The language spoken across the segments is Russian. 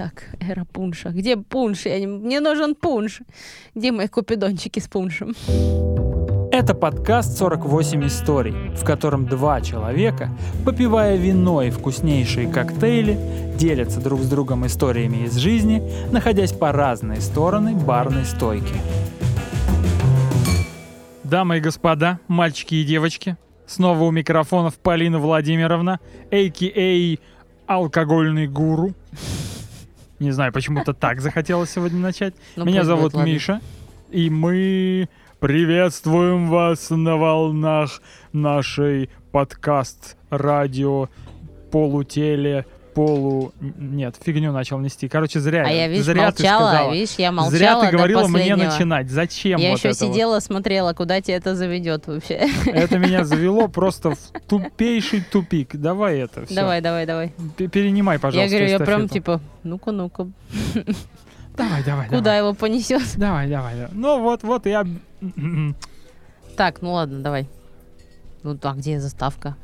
Так, эра пунша. Где пунш? Я не... Мне нужен пунш. Где мои купидончики с пуншем? Это подкаст «48 историй», в котором два человека, попивая вино и вкуснейшие коктейли, делятся друг с другом историями из жизни, находясь по разные стороны барной стойки. Дамы и господа, мальчики и девочки, снова у микрофонов Полина Владимировна, а.к.а. алкогольный гуру. Не знаю, почему-то так захотелось сегодня начать. Ну, Меня зовут будет, ладно. Миша, и мы приветствуем вас на волнах нашей подкаст, радио, полутеле, полу... Нет, фигню начал нести. Короче, зря. А я, видишь, зря ты молчала, сказала. видишь, я молчала Зря ты говорила мне начинать. Зачем Я вот еще это вот? сидела, смотрела, куда тебя это заведет вообще. Это меня завело просто в тупейший тупик. Давай это все. Давай, давай, давай. Перенимай, Я пожалуйста, говорю, я прям эстафету. типа, ну-ка, ну-ка, Давай, давай, куда давай. его понесет? Давай, давай, давай. Ну вот, вот я... Так, ну ладно, давай. Ну так, где заставка?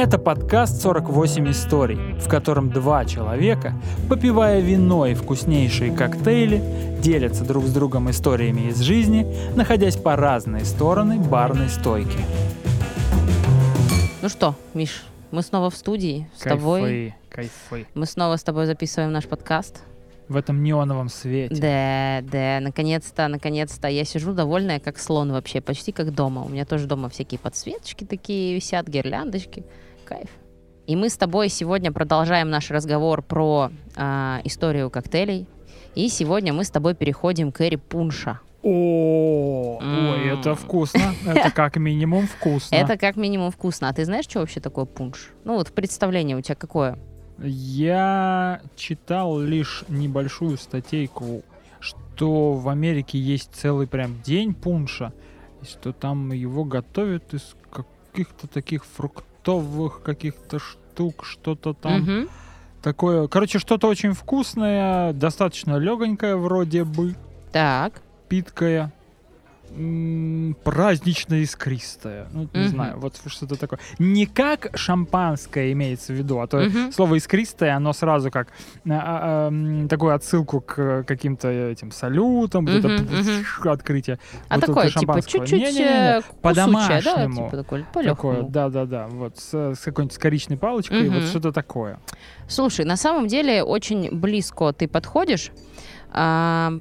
Это подкаст «48 историй», в котором два человека, попивая вино и вкуснейшие коктейли, делятся друг с другом историями из жизни, находясь по разные стороны барной стойки. Ну что, Миш, мы снова в студии с тобой. Кайфы, кайфы. Мы снова с тобой записываем наш подкаст. В этом неоновом свете. Да, да, наконец-то, наконец-то. Я сижу довольная, как слон вообще, почти как дома. У меня тоже дома всякие подсветочки такие висят, гирляндочки. Кайф. И мы с тобой сегодня продолжаем наш разговор про а, историю коктейлей. И сегодня мы с тобой переходим к эре пунша. О, ой, это вкусно. Это как минимум вкусно. Это как минимум вкусно. А ты знаешь, что вообще такое пунш? Ну вот представление у тебя какое? Я читал лишь небольшую статейку, что в Америке есть целый прям день пунша, и что там его готовят из каких-то таких фруктовых каких-то штук, что-то там Мгм. такое. Короче, что-то очень вкусное, достаточно легонькое вроде бы, Так. питкое. М, празднично искристое. Ну, не Мгм. знаю, вот что-то такое. Не как шампанское имеется в виду, а то Мгм. слово искристое, оно сразу как а, а, м, такую отсылку к каким-то этим салютам, вот это пф, открытие. А бутылка такое, типа, чуть-чуть Не-не-не-не, э, кусучее, да? по-домашнему. Типа такое, Такое, да-да-да, вот с, с какой-нибудь коричной палочкой, Мгм. вот что-то такое. Слушай, на самом деле очень близко ты подходишь. А,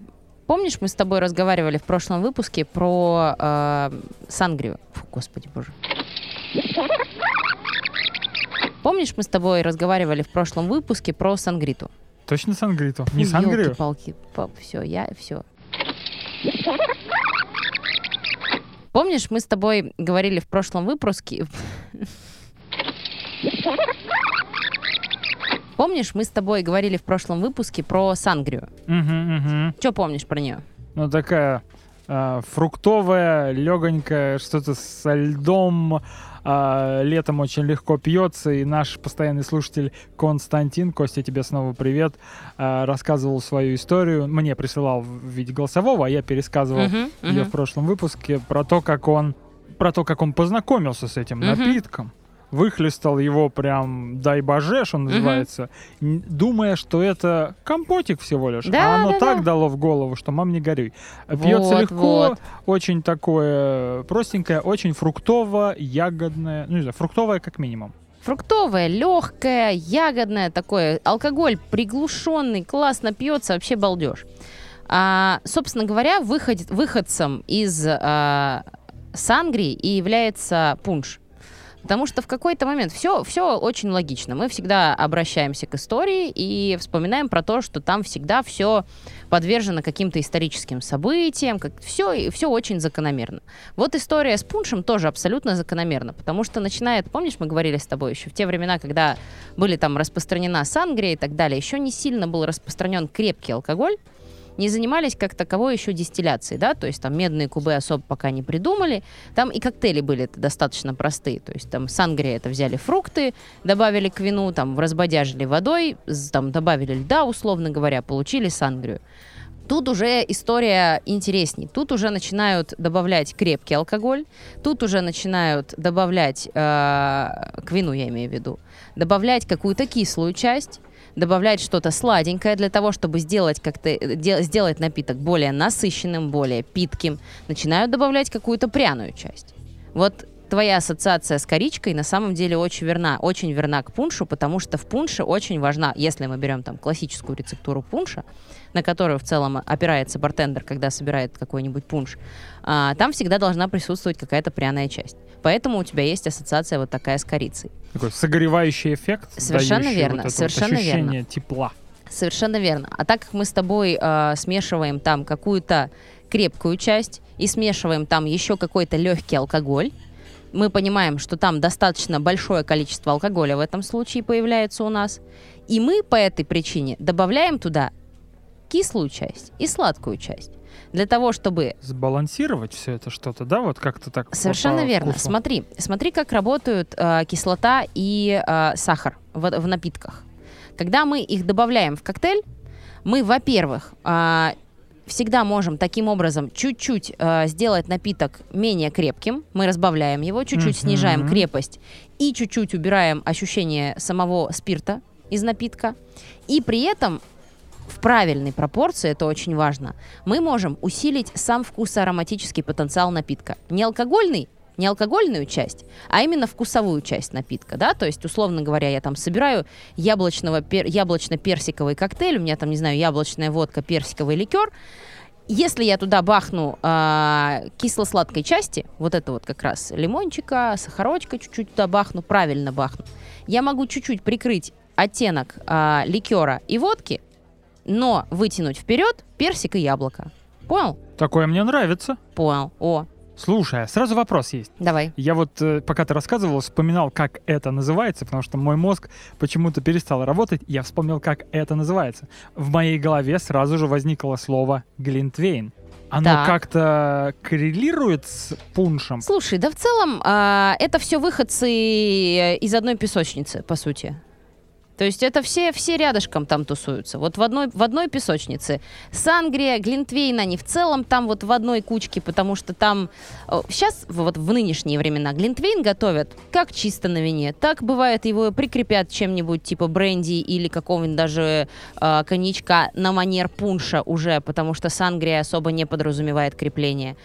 помнишь, мы с тобой разговаривали в прошлом выпуске про а, сангрию? Фу, господи боже. Помнишь, мы с тобой разговаривали в прошлом выпуске про сангриту? Точно сангриту? Не сангрию? палки все, я все. Помнишь, мы с тобой говорили в прошлом выпуске... Помнишь, мы с тобой говорили в прошлом выпуске про сангрию? Мгм, мгм. Что помнишь про нее? Ну, такая а, фруктовая, легонькая, что-то со льдом. а, летом очень легко пьется. И наш постоянный слушатель Константин, Костя, тебе снова привет, а, рассказывал свою историю. Мне присылал в виде голосового, а я пересказывал Мгм, ее мгм. в прошлом выпуске про то, как он про то, как он познакомился с этим Мгм. напитком. Выхлестал его прям дай боже, что называется, н- думая, что это компотик всего лишь. Да, а оно да, так да. дало в голову, что мам не горюй. Пьется Вот, легко, вот. очень такое простенькое, очень фруктово, ягодное, ну не знаю, фруктовое как минимум. Фруктовое, легкое, ягодное такое. Алкоголь приглушенный, классно пьется, вообще балдеж. А, собственно говоря, выходит, выходцем из а, сангрии и является пунш. Потому что в какой-то момент все, все очень логично. Мы всегда обращаемся к истории и вспоминаем про то, что там всегда все подвержено каким-то историческим событиям, как все, все очень закономерно. Вот история с пуншем тоже абсолютно закономерна, потому что начинает, помнишь, мы говорили с тобой еще в те времена, когда были там распространена сангрия и так далее, еще не сильно был распространен крепкий алкоголь, не занимались как таковой еще дистилляцией, да, то есть там медные кубы особо пока не придумали, там и коктейли были достаточно простые, то есть там сангрия это взяли фрукты, добавили к вину, там разбодяжили водой, там добавили льда, условно говоря, получили сангрию. Тут уже история интересней. Тут уже начинают добавлять крепкий алкоголь, тут уже начинают добавлять, э, к вину я имею в виду, добавлять какую-то кислую часть, добавлять что-то сладенькое для того, чтобы сделать, как-то, э, де- сделать напиток более насыщенным, более питким. Начинают добавлять какую-то пряную часть. Вот твоя ассоциация с коричкой на самом деле очень верна, очень верна к пуншу, потому что в пунше очень важна, если мы берем там классическую рецептуру пунша, на которую в целом опирается бартендер, когда собирает какой-нибудь пунш, а, там всегда должна присутствовать какая-то пряная часть. Поэтому у тебя есть ассоциация вот такая с корицей. Такой согревающий эффект. Совершенно верно, вот совершенно вот ощущение верно. тепла. Совершенно верно. А так как мы с тобой э, смешиваем там какую-то крепкую часть и смешиваем там еще какой-то легкий алкоголь, мы понимаем, что там достаточно большое количество алкоголя в этом случае появляется у нас. И мы по этой причине добавляем туда кислую часть и сладкую часть. Для того, чтобы Сбалансировать все это что-то, да, вот как-то так. Совершенно верно. вкусу. Смотри, смотри, как работают э, кислота и э, сахар в, в напитках. Когда мы их добавляем в коктейль, мы, во-первых, а, всегда можем таким образом чуть-чуть э, сделать напиток менее крепким. Мы разбавляем его, чуть-чуть Мгм. снижаем крепость и чуть-чуть убираем ощущение самого спирта из напитка. И при этом в правильной пропорции, это очень важно, мы можем усилить сам вкусоароматический потенциал напитка. Не алкогольный, не алкогольную часть, а именно вкусовую часть напитка, да, то есть, условно говоря, я там собираю яблочного, пер- яблочно-персиковый коктейль, у меня там, не знаю, яблочная водка, персиковый ликер, если я туда бахну а, кисло-сладкой части, вот это вот как раз лимончика, сахарочка чуть-чуть туда бахну, правильно бахну, я могу чуть-чуть прикрыть оттенок а, ликера и водки, но вытянуть вперед персик и яблоко. Понял? Такое мне нравится. Понял. О, Слушай, а сразу вопрос есть. давай. Я вот, э, пока ты рассказывал, вспоминал, как это называется, потому что мой мозг почему-то перестал работать, и я вспомнил, как это называется. В моей голове сразу же возникло слово «глинтвейн». Оно Так. как-то коррелирует с пуншем? Слушай, да в целом а, это все выходцы э, из одной песочницы, по сути. То есть это все, все рядышком там тусуются. Вот в одной, в одной песочнице. Сангрия, Глинтвейн, они в целом там вот в одной кучке, потому что там... Сейчас, вот в нынешние времена, Глинтвейн готовят как чисто на вине, так бывает его прикрепят чем-нибудь типа бренди или какого-нибудь даже э, коньячка на манер пунша уже, потому что Сангрия особо не подразумевает крепление.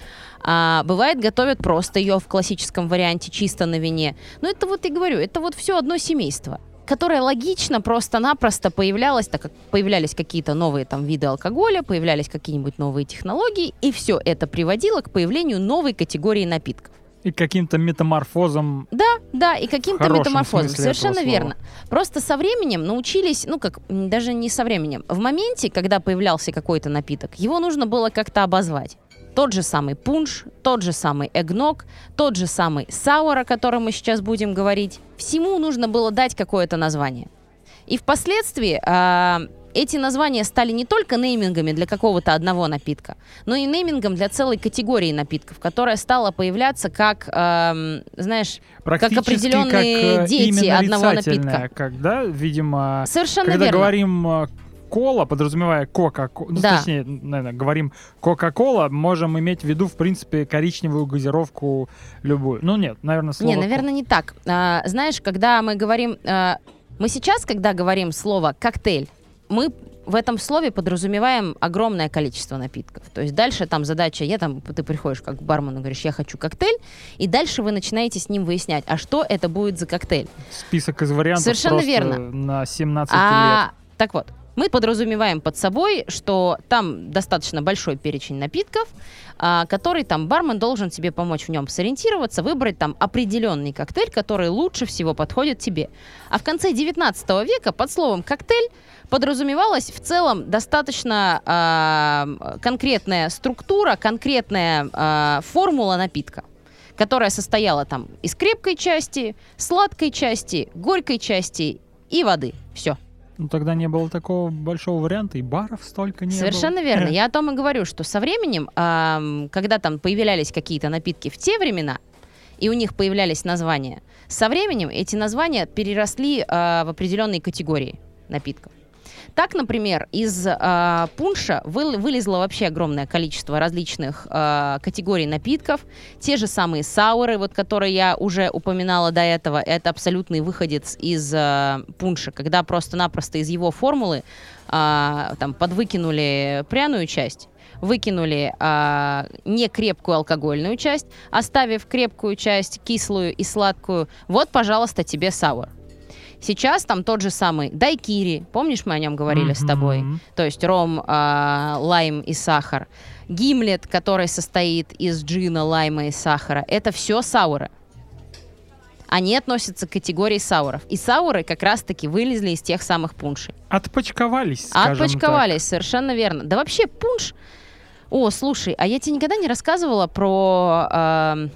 А, бывает, готовят просто ее в классическом варианте чисто на вине. Но это вот, я говорю, это вот все одно семейство которое логично просто-напросто появлялось, так как появлялись какие-то новые там виды алкоголя, появлялись какие-нибудь новые технологии, и все это приводило к появлению новой категории напитков. И каким-то метаморфозом Да, да, и каким-то метаморфозом. Совершенно верно. Просто со временем научились, ну как, даже не со временем. В моменте, когда появлялся какой-то напиток, его нужно было как-то обозвать. Тот же самый пунш, тот же самый эгног, тот же самый сауэр, о котором мы сейчас будем говорить. Всему нужно было дать какое-то название. И впоследствии а, эти названия стали не только неймингами для какого-то одного напитка, но и неймингом для целой категории напитков, которая стала появляться как, ам, знаешь, практически определенные как, э, дети одного напитка. Как, да, видимо, совершенно когда верно. говорим э, кола, подразумевая кока-кола, ну, Да. точнее, наверное, говорим кока-кола, можем иметь в виду, в принципе, коричневую газировку любую. Ну, нет, наверное, слово... Не, наверное, не так. А, знаешь, когда мы говорим... а, мы сейчас, когда говорим слово «коктейль», мы в этом слове подразумеваем огромное количество напитков. То есть дальше там задача, я там, ты приходишь как к бармену, говоришь, я хочу коктейль, и дальше вы начинаете с ним выяснять, а что это будет за коктейль. Список из вариантов Совершенно верно. на 17 лет. А, так вот, мы подразумеваем под собой, что там достаточно большой перечень напитков, а, который там бармен должен тебе помочь в нем сориентироваться, выбрать там определенный коктейль, который лучше всего подходит тебе. А в конце 19 века под словом коктейль подразумевалась в целом достаточно а, конкретная структура, конкретная а, формула напитка которая состояла там из крепкой части, сладкой части, горькой части и воды. Все. Ну, тогда не было такого большого варианта, и баров столько не Совершенно было. верно. Я о том и говорю, что со временем, когда там появлялись какие-то напитки в те времена, и у них появлялись названия, со временем эти названия переросли а, в определенные категории напитков. Так, например, из э, пунша вы- вылезло вообще огромное количество различных э, категорий напитков. Те же самые сауры, вот которые я уже упоминала до этого, это абсолютный выходец из э, пунша, когда просто-напросто из его формулы э, там подвыкинули пряную часть выкинули а, некрепкую алкогольную часть, оставив крепкую часть, кислую и сладкую. Вот, пожалуйста, тебе саур. Сейчас там тот же самый дайкири, помнишь, мы о нем говорили с тобой? То есть ром, а, лайм и сахар. Гимлет, который состоит из джина, лайма и сахара. Это все сауры. Они относятся к категории сауров. И сауры как раз-таки вылезли из тех самых пуншей. Отпочковались, Отпочковались, совершенно верно. Да вообще пунш... О, слушай, а я тебе никогда не рассказывала про эм,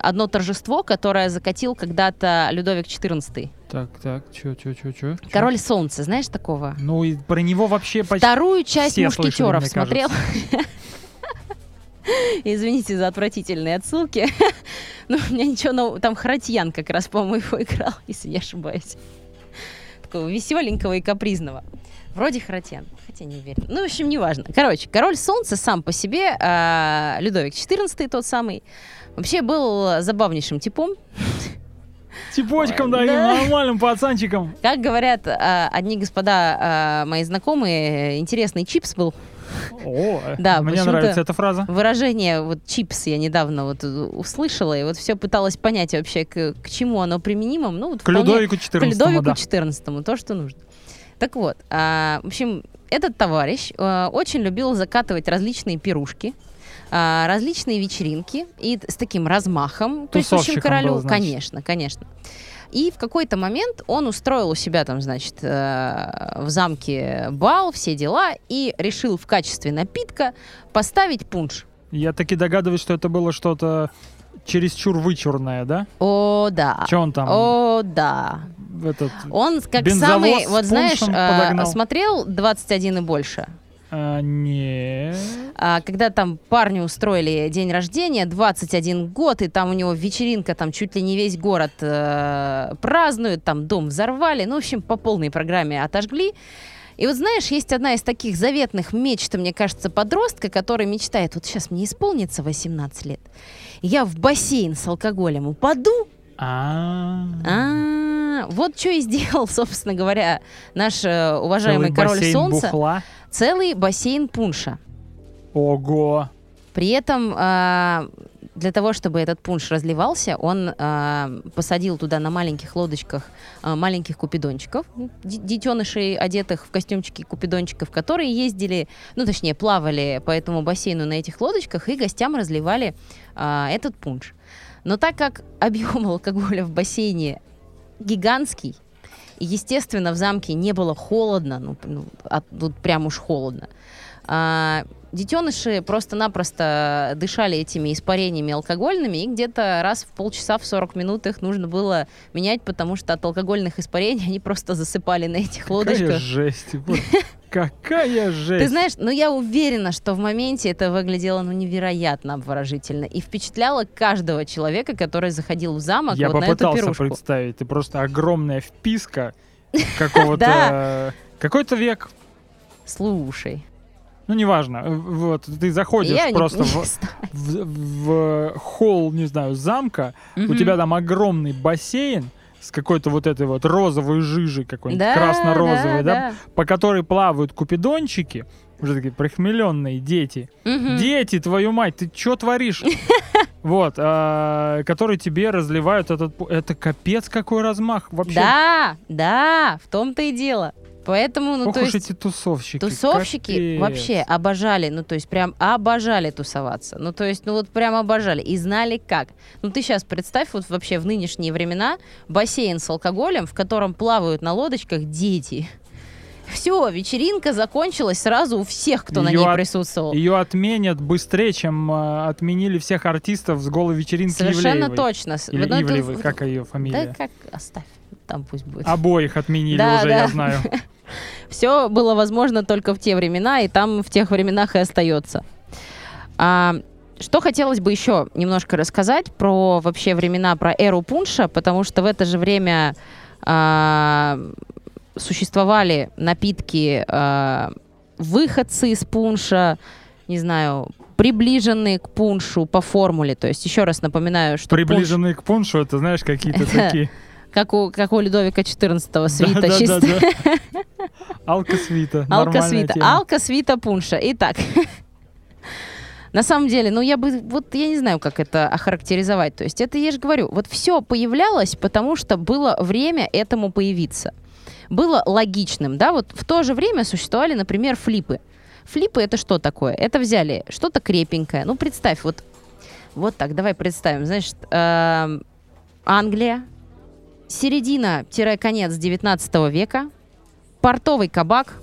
одно торжество, которое закатил когда-то Людовик XIV. Так, так, чё, чё, чё, чё? чё? Король солнца, знаешь такого? Ну и про него вообще почти... Вторую часть все слышали, мушкетеров мне смотрел. Извините за отвратительные отсылки. Ну, у меня ничего нового. Там Харатьян как раз, по-моему, его играл, если не ошибаюсь. Такого веселенького и капризного. Вроде Харатьян, хотя не уверен. Ну, в общем, неважно. Короче, король солнца сам по себе, а, Людовик XIV тот самый, вообще был забавнейшим типом. Типочком, да, Да. и нормальным пацанчиком. Как говорят а, одни господа а, мои знакомые, интересный чипс был. О, Да, мне нравится эта фраза. Выражение вот чипс я недавно вот э, услышала, и вот все пыталась понять вообще, к, к чему оно применимо. Ну, вот К Людовику к 14 Людовику да. То, что нужно. Так вот, а, в общем, этот товарищ а, очень любил закатывать различные пирушки, а, различные вечеринки и с таким размахом Тусовщиком королю. был, значит. конечно, конечно. И в какой-то момент он устроил у себя там, значит, э, в замке бал, все дела, и решил в качестве напитка поставить пунш. Я таки догадываюсь, что это было что-то чересчур вычурное, да? О, да. Че он там? О, да. Этот, Он как самый, вот знаешь, э, подогнал. смотрел 21 и больше. А, не. А, когда там парню устроили день рождения, 21 год, и там у него вечеринка, там чуть ли не весь город э, празднует, там дом взорвали, ну, в общем, по полной программе отожгли. И вот знаешь, есть одна из таких заветных мечт, мне кажется, подростка, который мечтает, вот сейчас мне исполнится 18 лет, я в бассейн с алкоголем упаду, А. а, вот что и сделал, собственно говоря, наш э, уважаемый Целый король солнца. бухла. Целый бассейн пунша. Ого. При этом а, для того, чтобы этот пунш разливался, он а, посадил туда на маленьких лодочках а, маленьких купидончиков, детенышей, одетых в костюмчики купидончиков, которые ездили, ну точнее плавали по этому бассейну на этих лодочках и гостям разливали этот пунш. Но так как объем алкоголя в бассейне гигантский, естественно, в замке не было холодно, ну, ну, от- тут прям уж холодно. А, детеныши просто-напросто дышали этими испарениями алкогольными, и где-то раз в полчаса, в 40 минут их нужно было менять, потому что от алкогольных испарений они просто засыпали на этих Какая лодочках. жесть. Вот Какая жесть. Ты знаешь, ну я уверена, что в моменте это выглядело ну невероятно обворожительно и впечатляло каждого человека, который заходил в замок Я вот на эту попытался пирушку. представить. Ты просто огромная вписка какого-то... Какой-то век. Слушай, Ну, неважно. Э, Вот, ты заходишь я просто в, знаю. в, в холл, не знаю, замка, у Мгм. тебя там огромный бассейн с какой-то вот этой вот розовой жижей какой-нибудь, Да, красно-розовой, да, да, по которой плавают купидончики, уже такие прихмеленные дети. да. Мгм. Дети, твою мать, ты что творишь? Вот, а, которые тебе разливают этот... Это капец какой размах вообще. Да, да, в том-то и дело. Поэтому, ну, Ох то есть... эти тусовщики. Тусовщики капец. вообще обожали, ну то есть прям обожали тусоваться. Ну то есть, ну вот прям обожали и знали как. Ну ты сейчас представь вот вообще в нынешние времена бассейн с алкоголем, в котором плавают на лодочках дети. Все, вечеринка закончилась сразу у всех, кто на Её ней от- присутствовал. Ее отменят быстрее, чем а, отменили всех артистов с голой вечеринки Совершенно Ивлеевой. точно. Или ну, это Ивлеевой, в- как ее Да фамилия? как, оставь, там пусть будет. Обоих отменили Да, уже, да. я знаю. Все было возможно только в те времена, и там в тех временах и остается. А, что хотелось бы еще немножко рассказать про вообще времена, про эру пунша, потому что в это же время а, существовали напитки э, выходцы из пунша, не знаю, приближенные к пуншу по формуле. То есть, еще раз напоминаю, что Приближенные к пуншу, это знаешь, какие-то такие... Как у, как у Людовика XIV свита Да-да-да-да. чисто. Алка-свита. Алка нормальная свита. тема. Алка свита пунша. Итак. На самом деле, ну я бы, вот я не знаю, как это охарактеризовать. То есть это, я же говорю, вот все появлялось, потому что было время этому появиться. Было логичным, да, вот в то же время существовали, например, флипы. Флипы это что такое? Это взяли что-то крепенькое. Ну представь, вот, вот так, давай представим, значит, эм, Англия, середина-конец 19 века, портовый кабак,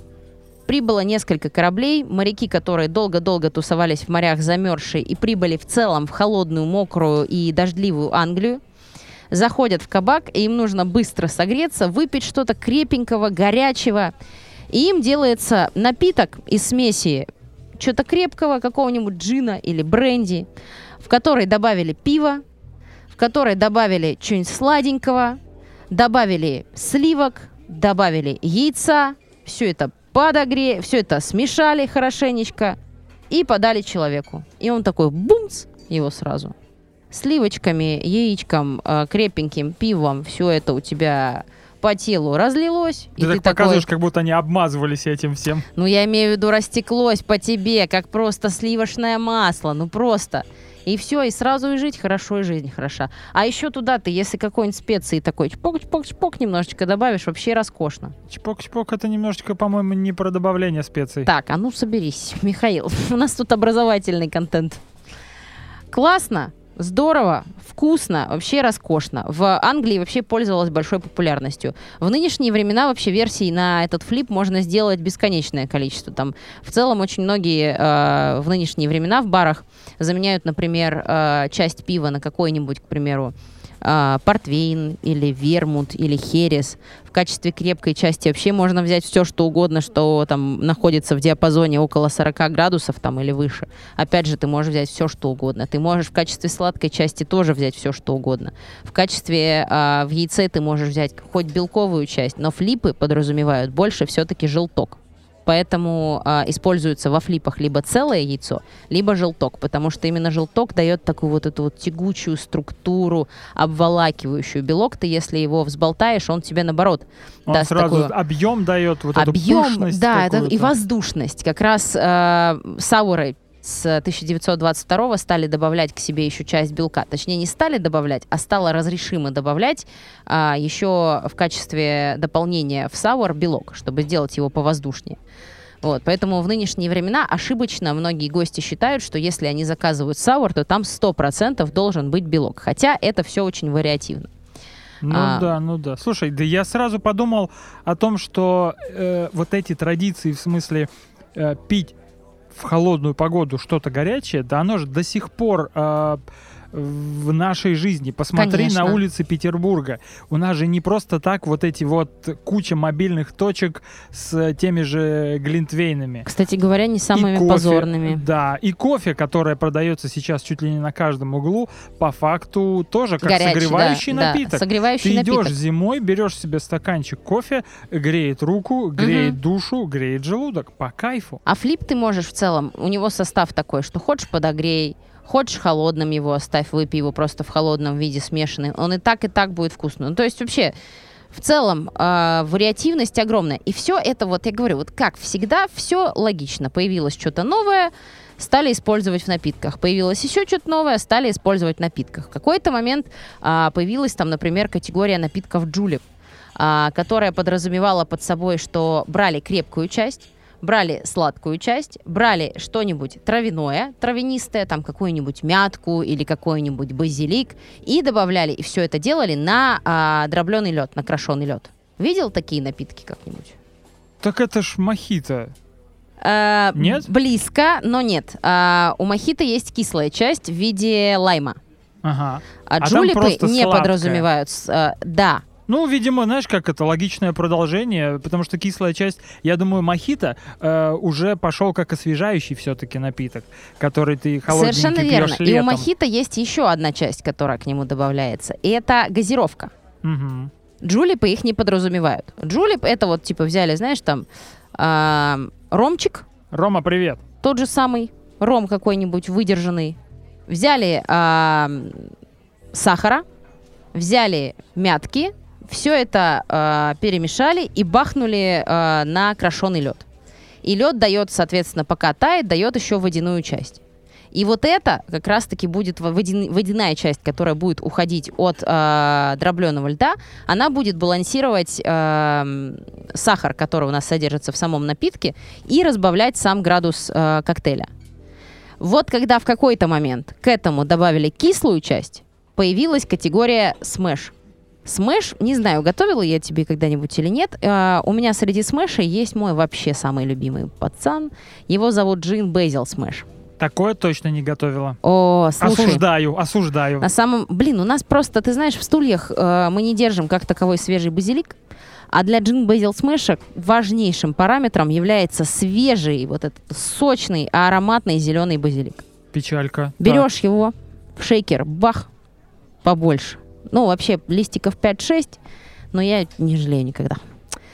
прибыло несколько кораблей, моряки, которые долго-долго тусовались в морях замерзшие и прибыли в целом в холодную, мокрую и дождливую Англию, заходят в кабак, и им нужно быстро согреться, выпить что-то крепенького, горячего. И им делается напиток из смеси что-то крепкого, какого-нибудь джина или бренди, в который добавили пиво, в который добавили что-нибудь сладенького, добавили сливок, добавили яйца, все это подогре, все это смешали хорошенечко и подали человеку. И он такой бумц, его сразу. Сливочками, яичком, э, крепеньким пивом, все это у тебя по телу разлилось. и Ты так ты такой, показываешь, как будто они обмазывались этим всем. ну, я имею в виду, растеклось по тебе, как просто сливочное масло, ну просто. И все, и сразу и жить хорошо, и жизнь хороша. А еще туда ты, если какой-нибудь специи такой чпок-чпок-чпок немножечко добавишь, вообще роскошно. Чпок-чпок это немножечко, по-моему, не про добавление специй. Так, а ну соберись, Михаил. У нас тут образовательный контент. Классно, здорово, вкусно, вообще роскошно. В Англии вообще пользовалась большой популярностью. В нынешние времена вообще версий на этот флип можно сделать бесконечное количество. Там в целом очень многие э, в нынешние времена в барах заменяют, например, э, часть пива на какой-нибудь, к примеру, э, портвейн или вермут или херес. В качестве крепкой части вообще можно взять все, что угодно, что там находится в диапазоне около 40 градусов там или выше. Опять же, ты можешь взять все, что угодно. Ты можешь в качестве сладкой части тоже взять все, что угодно. В качестве э, в яйце ты можешь взять хоть белковую часть, но флипы подразумевают больше все-таки желток. Поэтому а, используется во флипах либо целое яйцо, либо желток, потому что именно желток дает такую вот эту вот тягучую структуру, обволакивающую. Белок ты, если его взболтаешь, он тебе наоборот Он даст сразу такую объем дает, вот эту объем, пышность да, это и воздушность. Как раз э, сауры с 1922 стали добавлять к себе еще часть белка. Точнее, не стали добавлять, а стало разрешимо добавлять а, еще в качестве дополнения в саур белок, чтобы сделать его повоздушнее. Вот, поэтому в нынешние времена ошибочно многие гости считают, что если они заказывают саур, то там 100% должен быть белок. Хотя это все очень вариативно. Ну А. да, ну да. Слушай, да я сразу подумал о том, что э, вот эти традиции, в смысле э, пить в холодную погоду что-то горячее, да оно же до сих пор э, в нашей жизни. Посмотри Конечно. на улицы Петербурга. У нас же не просто так вот эти вот куча мобильных точек с теми же глинтвейнами. Кстати говоря, не самыми И кофе, позорными. Да, и кофе, которое продается сейчас чуть ли не на каждом углу, по факту тоже как Горячий, согревающий да, да, напиток. согревающий Ты напиток. идешь зимой, берешь себе стаканчик кофе, греет руку, греет душу, греет желудок. По кайфу. А флип ты можешь в целом, у него состав такой, что хочешь подогрей, хочешь холодным его оставь, выпей его просто в холодном виде смешанный. Он и так, и так будет вкусный. Ну, то есть вообще, в целом, э, вариативность огромная. И все это, вот я говорю, вот как всегда, все логично. Появилось что-то новое, стали использовать в напитках. Появилось еще что-то новое, стали использовать в напитках. В какой-то момент а, появилась там, например, категория напитков джулип, а, которая подразумевала под собой, что брали крепкую часть, брали сладкую часть, брали что-нибудь травяное, травянистое, там какую-нибудь мятку или какой-нибудь базилик, и добавляли, и все это делали на а, дробленый лед, на крошеный лед. Видел такие напитки как-нибудь? Так это ж мохито. Э, Нет? Близко, но нет. А, у мохито есть кислая часть в виде лайма. Ага. А, А джулипы не сладкое. подразумевают. э, да, Ну, видимо, знаешь, как это логичное продолжение, потому что кислая часть, я думаю, мохито э, уже пошел как освежающий все-таки напиток, который ты холодненький совершенно верно. пьешь И у летом. мохито есть еще одна часть, которая к нему добавляется. И это газировка. Мгм. Джулипы их не подразумевают. Джулип это вот типа взяли, знаешь, там а, ромчик, Рома, привет. тот же самый ром какой-нибудь выдержанный. Взяли а, сахара, взяли мятки, все это а, перемешали и бахнули а, на крашеный лед. И лед дает, соответственно, пока тает, дает еще водяную часть. И вот это как раз-таки будет во- водян- водяная часть, которая будет уходить от э, дробленого льда, она будет балансировать э, сахар, который у нас содержится в самом напитке, и разбавлять сам градус э, коктейля. Вот когда в какой-то момент к этому добавили кислую часть, появилась категория смеш. Смеш, не знаю, готовила я тебе когда-нибудь или нет. э, у меня среди смешей есть мой вообще самый любимый пацан. Его зовут Джин Бейзил Смеш. Такое точно не готовила. О, слушай. Осуждаю, осуждаю. На самом... Блин, у нас просто, ты знаешь, в стульях э, мы не держим как таковой свежий базилик, а для джин базил смеша важнейшим параметром является свежий, вот этот сочный, ароматный зеленый базилик. Печалька. Берешь его в шейкер, бах, побольше. Ну, вообще, листиков 5-6, но я не жалею никогда.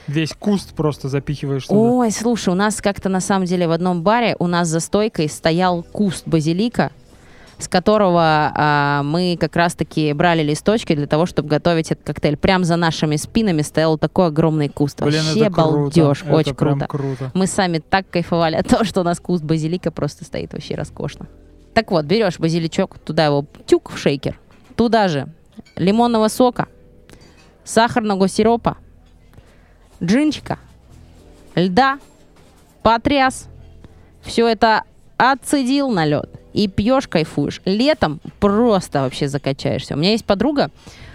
Весь куст просто запихиваешь туда. Ой, слушай, у нас как-то на самом деле в одном баре у нас за стойкой стоял куст базилика, с которого а, мы как раз-таки брали листочки для того, чтобы готовить этот коктейль. Прям за нашими спинами стоял такой огромный куст. Блин, Вообще круто. балдеж, Это очень круто. круто. Мы сами так кайфовали от того, что у нас куст базилика просто стоит вообще роскошно. Так вот, берешь базиличок, туда его тюк в шейкер, туда же лимонного сока, сахарного сиропа, джинчика, льда, потряс. Все это отцедил на лед и пьешь, кайфуешь. Летом просто вообще закачаешься. У меня есть подруга,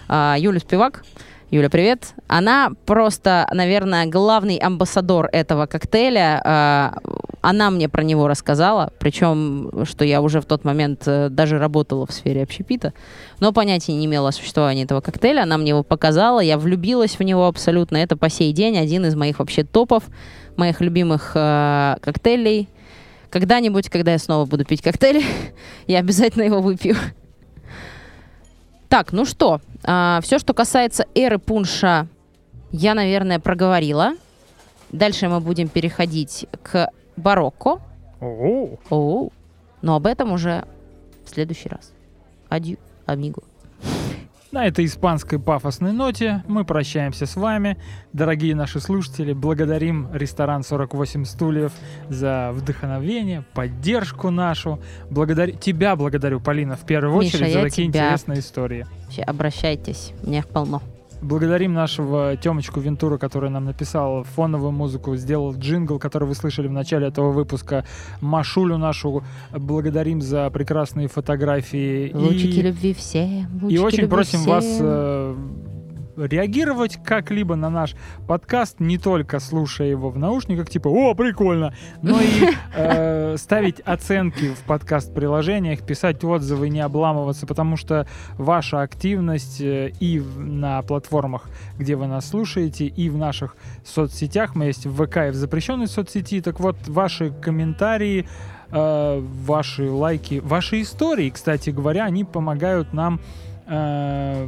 а, Юля Спивак. Юля, привет. Она просто, наверное, главный амбассадор этого коктейля. А, Она мне про него рассказала, причем, что я уже в тот момент э, даже работала в сфере общепита, но понятия не имела о существовании этого коктейля. Она мне его показала, я влюбилась в него абсолютно. Это по сей день один из моих вообще топов, моих любимых э, коктейлей. Когда-нибудь, когда я снова буду пить коктейли, я обязательно его выпью. Так, ну что, все, что касается эры пунша, я, наверное, проговорила. Дальше мы будем переходить к барокко. О, Оу. Но об этом уже в следующий раз. Адью, амиго. На этой испанской пафосной ноте мы прощаемся с вами. Дорогие наши слушатели, благодарим ресторан 48 стульев за вдохновение, поддержку нашу. Благодарю тебя благодарю, Полина, в первую Миша, очередь за такие тебя. интересные истории. Вообще, обращайтесь, мне их полно. Благодарим нашего Темочку Вентура, который нам написал фоновую музыку, сделал джингл, который вы слышали в начале этого выпуска. Машулю нашу благодарим за прекрасные фотографии. Лучики И- любви всем. И очень просим вас всем. э, реагировать как-либо на наш подкаст, не только слушая его в наушниках, типа «О, прикольно!», но и э, ставить оценки в подкаст-приложениях, писать отзывы, не обламываться, потому что ваша активность э, и на платформах, где вы нас слушаете, и в наших соцсетях, мы есть в ВК и в запрещенной соцсети, так вот, ваши комментарии, э, ваши лайки, ваши истории, кстати говоря, они помогают нам э,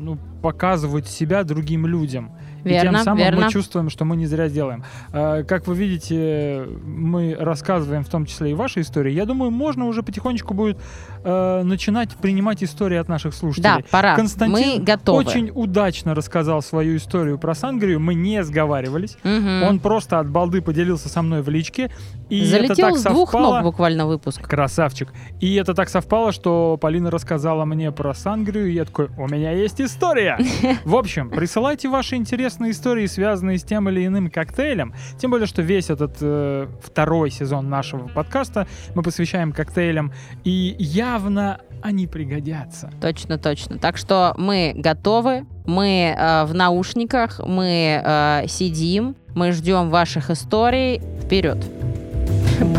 ну, показывать себя другим людям. И тем Верно, самым верно. мы чувствуем, что мы не зря делаем. Э, как вы видите, мы рассказываем в том числе и ваши истории. Я думаю, можно уже потихонечку будет э, начинать принимать истории от наших слушателей. Да, пора. Константин Мы готовы. очень удачно рассказал свою историю про Сангрию. Мы не сговаривались. Мгм. Он просто от балды поделился со мной в личке. И это Залетел так с двух совпало- ног буквально выпуск. Красавчик. И это так совпало, что Полина рассказала мне про Сангрию, и я такой, у меня есть история. В общем, присылайте ваши интересные истории, связанные с тем или иным коктейлем. Тем более, что весь этот э, второй сезон нашего подкаста мы посвящаем коктейлям, и явно они пригодятся. Точно, точно. Так что мы готовы, мы э, в наушниках, мы э, сидим, мы ждем ваших историй. Вперед!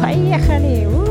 Поехали! У!